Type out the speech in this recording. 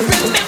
Remember